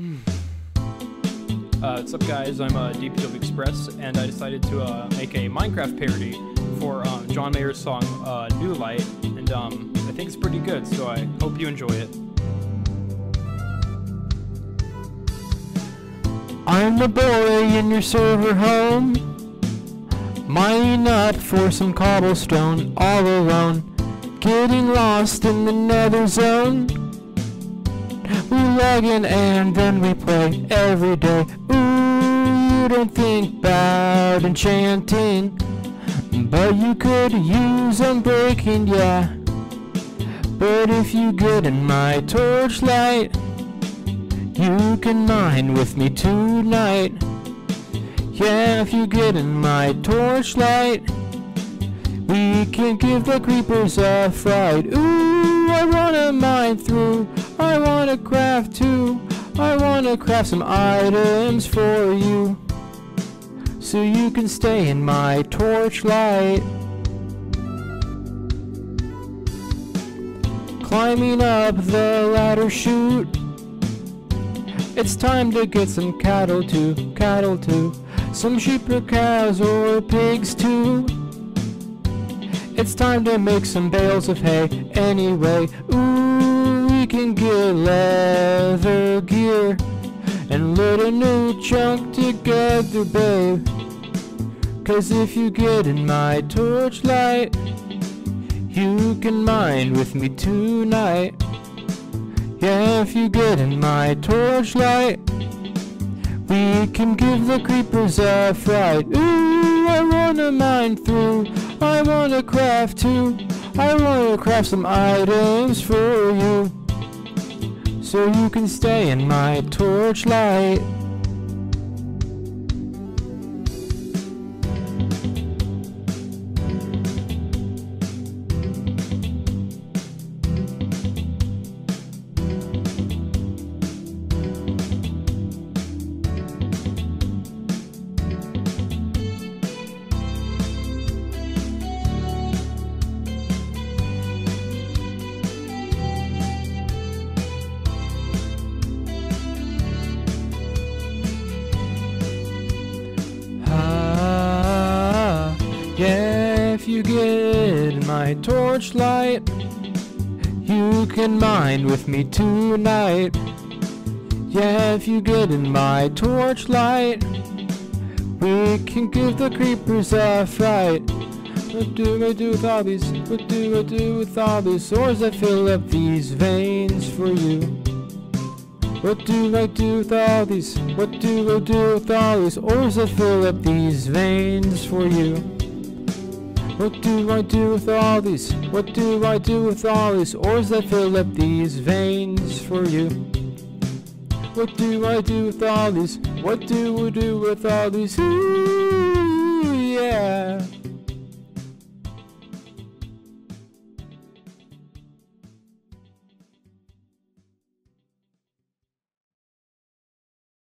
Uh, what's up, guys? I'm uh, DPW Express, and I decided to uh, make a Minecraft parody for um, John Mayer's song uh, "New Light," and um, I think it's pretty good. So I hope you enjoy it. I'm the boy in your server home, mining up for some cobblestone all alone, getting lost in the nether zone. We log in and then we play every day. Ooh, you don't think about enchanting, but you could use unbreaking, yeah. But if you get in my torchlight, you can mine with me tonight. Yeah, if you get in my torchlight, we can give the creepers a fright. Ooh, I wanna mine through, I wanna craft too, I wanna craft some items for you. So you can stay in my torchlight. Climbing up the ladder chute. It's time to get some cattle too, cattle too. Some sheep or cows or pigs too. It's time to make some bales of hay anyway. Ooh, can get leather gear and let a new chunk together, babe. Cause if you get in my torchlight, you can mine with me tonight. Yeah, if you get in my torchlight, we can give the creepers a fright. Ooh, I wanna mine through, I wanna craft too, I wanna craft some items for you. So you can stay in my torchlight. You get in my torchlight, you can mine with me tonight. Yeah, if you get in my torchlight, we can give the creepers a fright. What do I do with all these? What do I do with all these swords that fill up these veins for you? What do I do with all these? What do I do with all these ores that fill up these veins for you? What do I do with all these? What do I do with all these ores that fill up these veins for you? What do I do with all these? What do I do with all these? Ooh, yeah.